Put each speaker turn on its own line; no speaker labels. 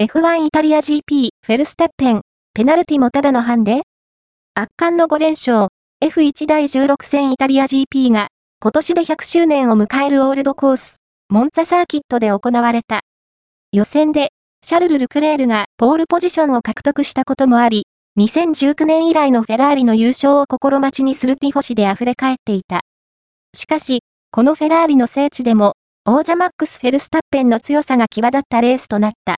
F1 イタリア GP、フェルスタッペン、ペナルティもただのハンデ？圧巻の5連勝、F1 第16戦イタリア GP が、今年で100周年を迎えるオールドコース、モンツァサーキットで行われた。予選で、シャルル・ルクレールがポールポジションを獲得したこともあり、2019年以来のフェラーリの優勝を心待ちにするティフォシで溢れ返っていた。しかし、このフェラーリの聖地でも、王者マックス・フェルスタッペンの強さが際立ったレースとなった。